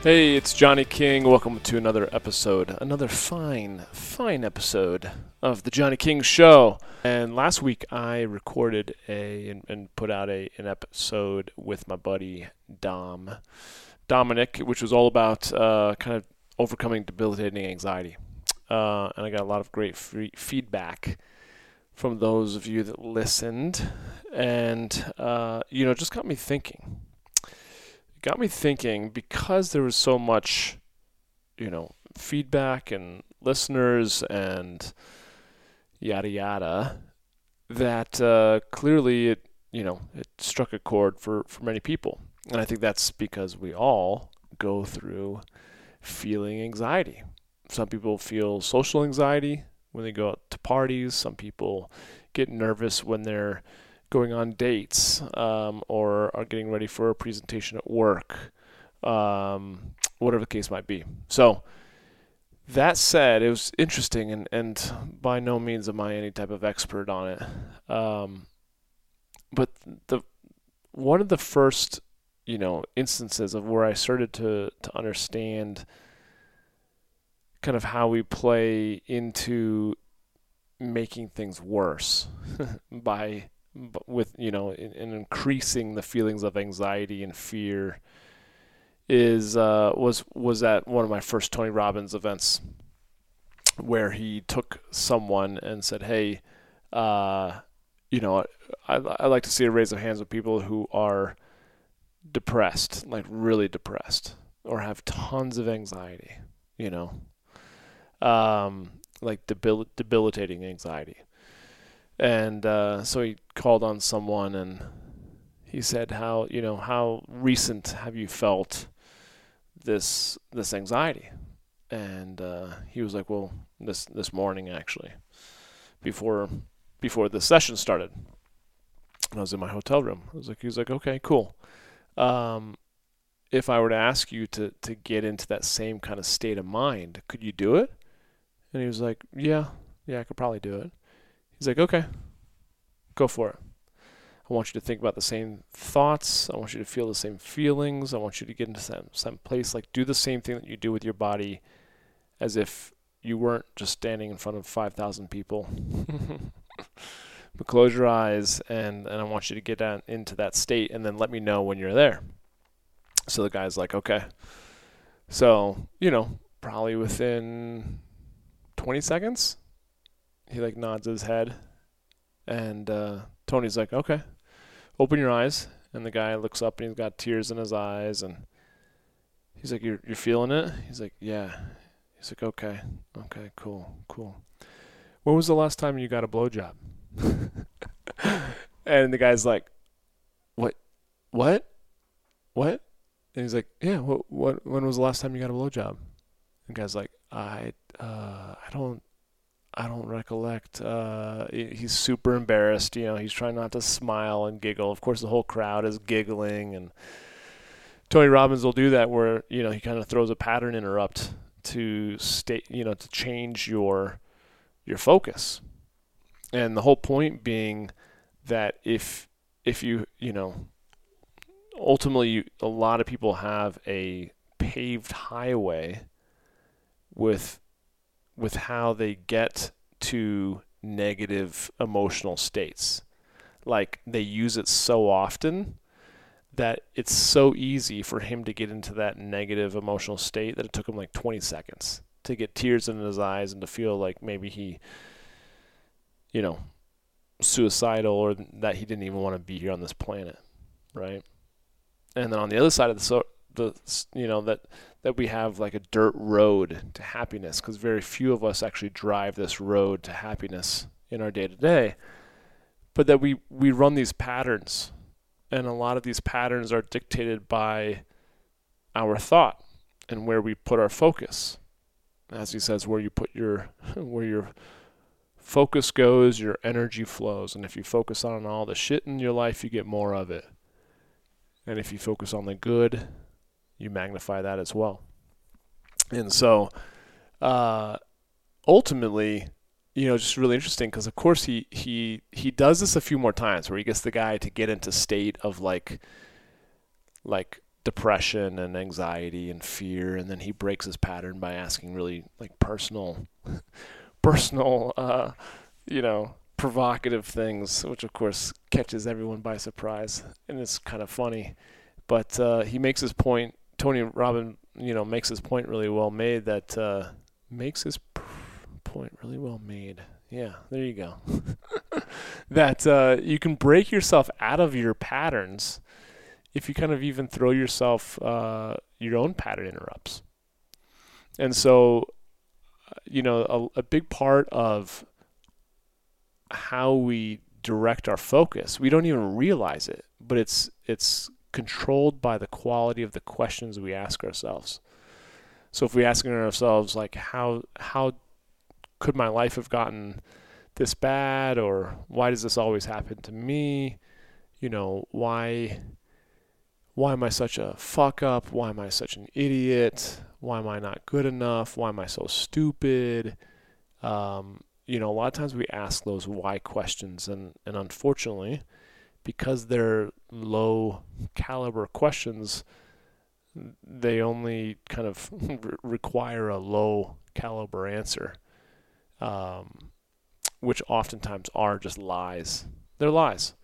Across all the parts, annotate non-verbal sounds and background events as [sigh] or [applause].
Hey, it's Johnny King. Welcome to another episode, another fine, fine episode of the Johnny King Show. And last week I recorded a and, and put out a an episode with my buddy Dom, Dominic, which was all about uh, kind of overcoming debilitating anxiety. Uh, and I got a lot of great free feedback from those of you that listened, and uh, you know, just got me thinking got me thinking because there was so much, you know, feedback and listeners and yada yada, that uh, clearly it, you know, it struck a chord for, for many people. And I think that's because we all go through feeling anxiety. Some people feel social anxiety when they go out to parties. Some people get nervous when they're going on dates um, or are getting ready for a presentation at work, um, whatever the case might be. So, that said, it was interesting, and, and by no means am I any type of expert on it. Um, but the one of the first, you know, instances of where I started to to understand kind of how we play into making things worse [laughs] by with you know in, in, increasing the feelings of anxiety and fear is uh, was was at one of my first Tony Robbins events where he took someone and said, "Hey, uh, you know, I I like to see a raise of hands of people who are depressed, like really depressed, or have tons of anxiety, you know, um, like debil- debilitating anxiety." And uh, so he called on someone and he said how you know how recent have you felt this this anxiety? And uh, he was like well this this morning actually before before the session started I was in my hotel room. I was like he was like okay cool. Um, if I were to ask you to to get into that same kind of state of mind could you do it? And he was like yeah yeah I could probably do it He's like, okay, go for it. I want you to think about the same thoughts. I want you to feel the same feelings. I want you to get into some, some place. Like, do the same thing that you do with your body as if you weren't just standing in front of 5,000 people. [laughs] but close your eyes, and, and I want you to get down into that state, and then let me know when you're there. So the guy's like, okay. So, you know, probably within 20 seconds, he like nods his head, and uh, Tony's like, "Okay, open your eyes." And the guy looks up and he's got tears in his eyes, and he's like, "You're you're feeling it?" He's like, "Yeah." He's like, "Okay, okay, cool, cool." When was the last time you got a blowjob? [laughs] and the guy's like, "What? What? What?" And he's like, "Yeah. What? What? When was the last time you got a blowjob?" And the guy's like, "I, uh, I don't I don't recollect. Uh, he's super embarrassed. You know, he's trying not to smile and giggle. Of course, the whole crowd is giggling, and Tony Robbins will do that where you know he kind of throws a pattern interrupt to state, you know, to change your your focus. And the whole point being that if if you you know ultimately you, a lot of people have a paved highway with with how they get to negative emotional states. Like they use it so often that it's so easy for him to get into that negative emotional state that it took him like 20 seconds to get tears in his eyes and to feel like maybe he, you know, suicidal or that he didn't even want to be here on this planet, right? And then on the other side of the so the you know that that we have like a dirt road to happiness because very few of us actually drive this road to happiness in our day to day but that we we run these patterns and a lot of these patterns are dictated by our thought and where we put our focus. As he says, where you put your [laughs] where your focus goes, your energy flows. And if you focus on all the shit in your life, you get more of it. And if you focus on the good, you magnify that as well. And so, uh, ultimately, you know, just really interesting because, of course, he he he does this a few more times where he gets the guy to get into state of like, like depression and anxiety and fear, and then he breaks his pattern by asking really like personal [laughs] personal, uh, you know, provocative things, which of course catches everyone by surprise, and it's kind of funny. But uh, he makes his point. Tony Robbins, you know, makes his point really well made. That uh, makes his point really well made. Yeah, there you go. [laughs] that uh, you can break yourself out of your patterns if you kind of even throw yourself uh, your own pattern interrupts. And so you know, a, a big part of how we direct our focus. We don't even realize it, but it's it's controlled by the quality of the questions we ask ourselves. So if we asking ourselves like how how could my life have gotten this bad or why does this always happen to me? You know, why why am I such a fuck up? Why am I such an idiot? Why am I not good enough? Why am I so stupid? Um, you know, a lot of times we ask those why questions, and, and unfortunately, because they're low caliber questions, they only kind of [laughs] require a low caliber answer, um, which oftentimes are just lies. They're lies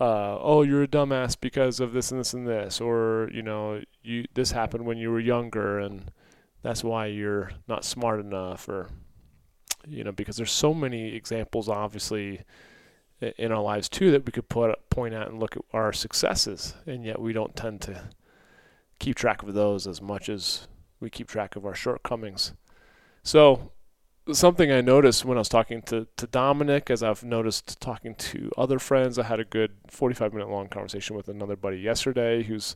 uh, oh, you're a dumbass because of this and this and this, or you know, you this happened when you were younger, and that's why you're not smart enough, or you know, because there's so many examples, obviously, in our lives too that we could put point out and look at our successes, and yet we don't tend to keep track of those as much as we keep track of our shortcomings. So something I noticed when I was talking to, to Dominic, as I've noticed talking to other friends, I had a good 45 minute long conversation with another buddy yesterday who's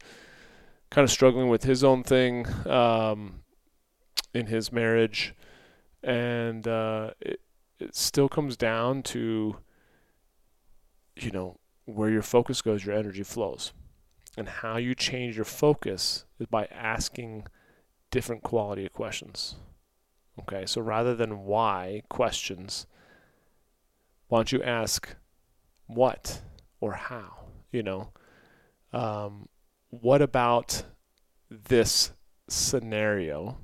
kind of struggling with his own thing um, in his marriage. And uh, it, it still comes down to, you know, where your focus goes, your energy flows. And how you change your focus is by asking different quality of questions. Okay, so rather than why questions, why don't you ask what or how? You know, um, what about this scenario,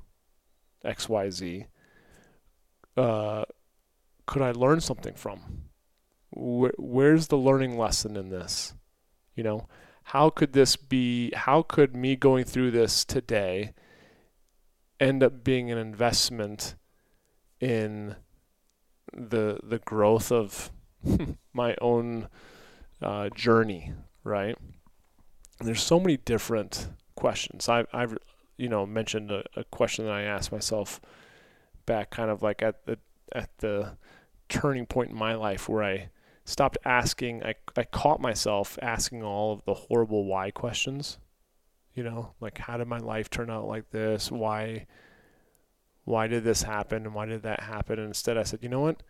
XYZ, uh, could I learn something from? Where, where's the learning lesson in this? You know, how could this be, how could me going through this today end up being an investment in the the growth of [laughs] my own uh, journey, right? And there's so many different questions. I've, I've you know mentioned a, a, question that I asked myself back, kind of like at the at the turning point in my life where I stopped asking. I I caught myself asking all of the horrible why questions. You know, like how did my life turn out like this? Why why did this happen and why did that happen? And instead I said, you know what?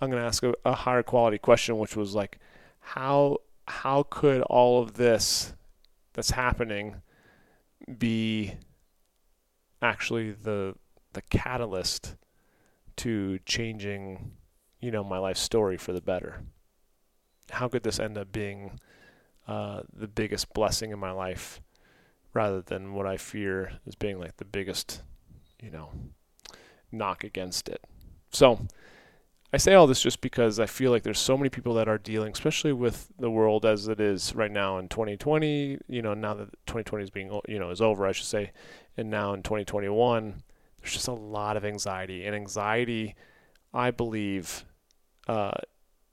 I'm going to ask a, a higher quality question, which was like, how how could all of this that's happening be actually the the catalyst to changing, you know, my life story for the better? How could this end up being uh, the biggest blessing in my life, rather than what I fear as being like the biggest, you know, knock against it. So I say all this just because I feel like there's so many people that are dealing, especially with the world as it is right now in 2020. You know, now that 2020 is being you know is over, I should say, and now in 2021, there's just a lot of anxiety, and anxiety, I believe, uh,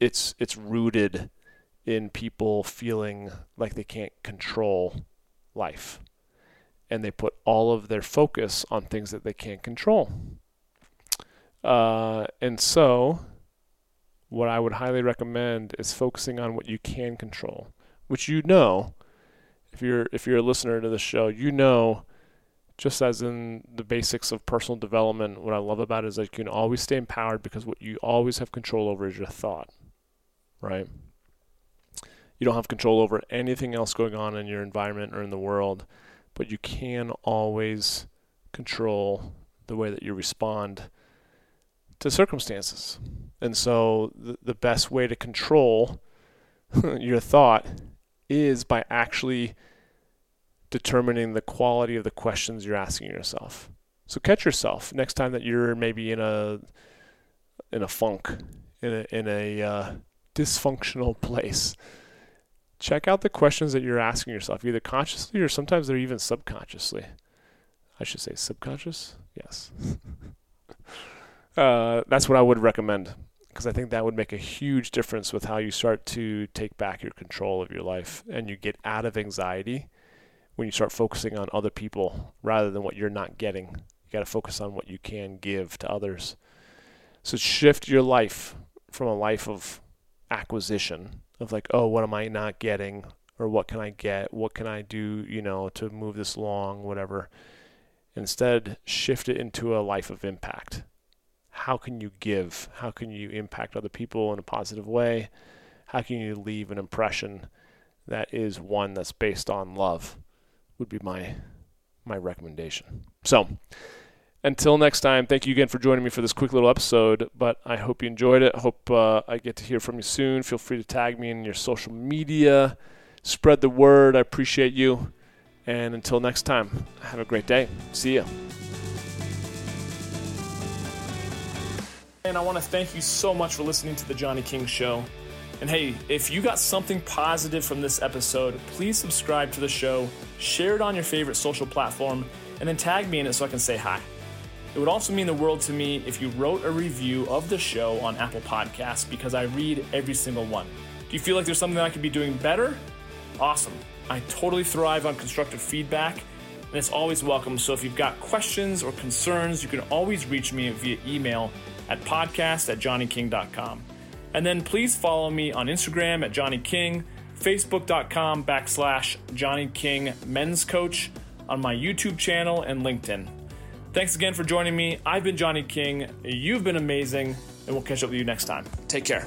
it's it's rooted in people feeling like they can't control life, and they put all of their focus on things that they can't control. Uh, and so, what I would highly recommend is focusing on what you can control, which you know, if you're if you're a listener to the show, you know just as in the basics of personal development, what I love about it is that you can always stay empowered because what you always have control over is your thought, right? You don't have control over anything else going on in your environment or in the world, but you can always control the way that you respond to circumstances. And so the, the best way to control [laughs] your thought is by actually determining the quality of the questions you're asking yourself. So catch yourself next time that you're maybe in a in a funk, in a in a uh, dysfunctional place. Check out the questions that you're asking yourself, either consciously or sometimes they're even subconsciously. I should say subconscious. Yes. [laughs] uh, that's what I would recommend because I think that would make a huge difference with how you start to take back your control of your life and you get out of anxiety when you start focusing on other people rather than what you're not getting. You got to focus on what you can give to others. So shift your life from a life of acquisition of like, oh, what am I not getting or what can I get? What can I do, you know, to move this along, whatever. Instead, shift it into a life of impact how can you give? How can you impact other people in a positive way? How can you leave an impression that is one that's based on love? Would be my my recommendation. So, until next time, thank you again for joining me for this quick little episode. But I hope you enjoyed it. Hope uh, I get to hear from you soon. Feel free to tag me in your social media. Spread the word. I appreciate you. And until next time, have a great day. See you. And I want to thank you so much for listening to The Johnny King Show. And hey, if you got something positive from this episode, please subscribe to the show, share it on your favorite social platform, and then tag me in it so I can say hi. It would also mean the world to me if you wrote a review of the show on Apple Podcasts because I read every single one. Do you feel like there's something I could be doing better? Awesome. I totally thrive on constructive feedback, and it's always welcome. So if you've got questions or concerns, you can always reach me via email at podcast at johnnyking.com. And then please follow me on Instagram at Johnny King, Facebook.com backslash Johnny King Men's Coach, on my YouTube channel and LinkedIn. Thanks again for joining me. I've been Johnny King. You've been amazing, and we'll catch up with you next time. Take care.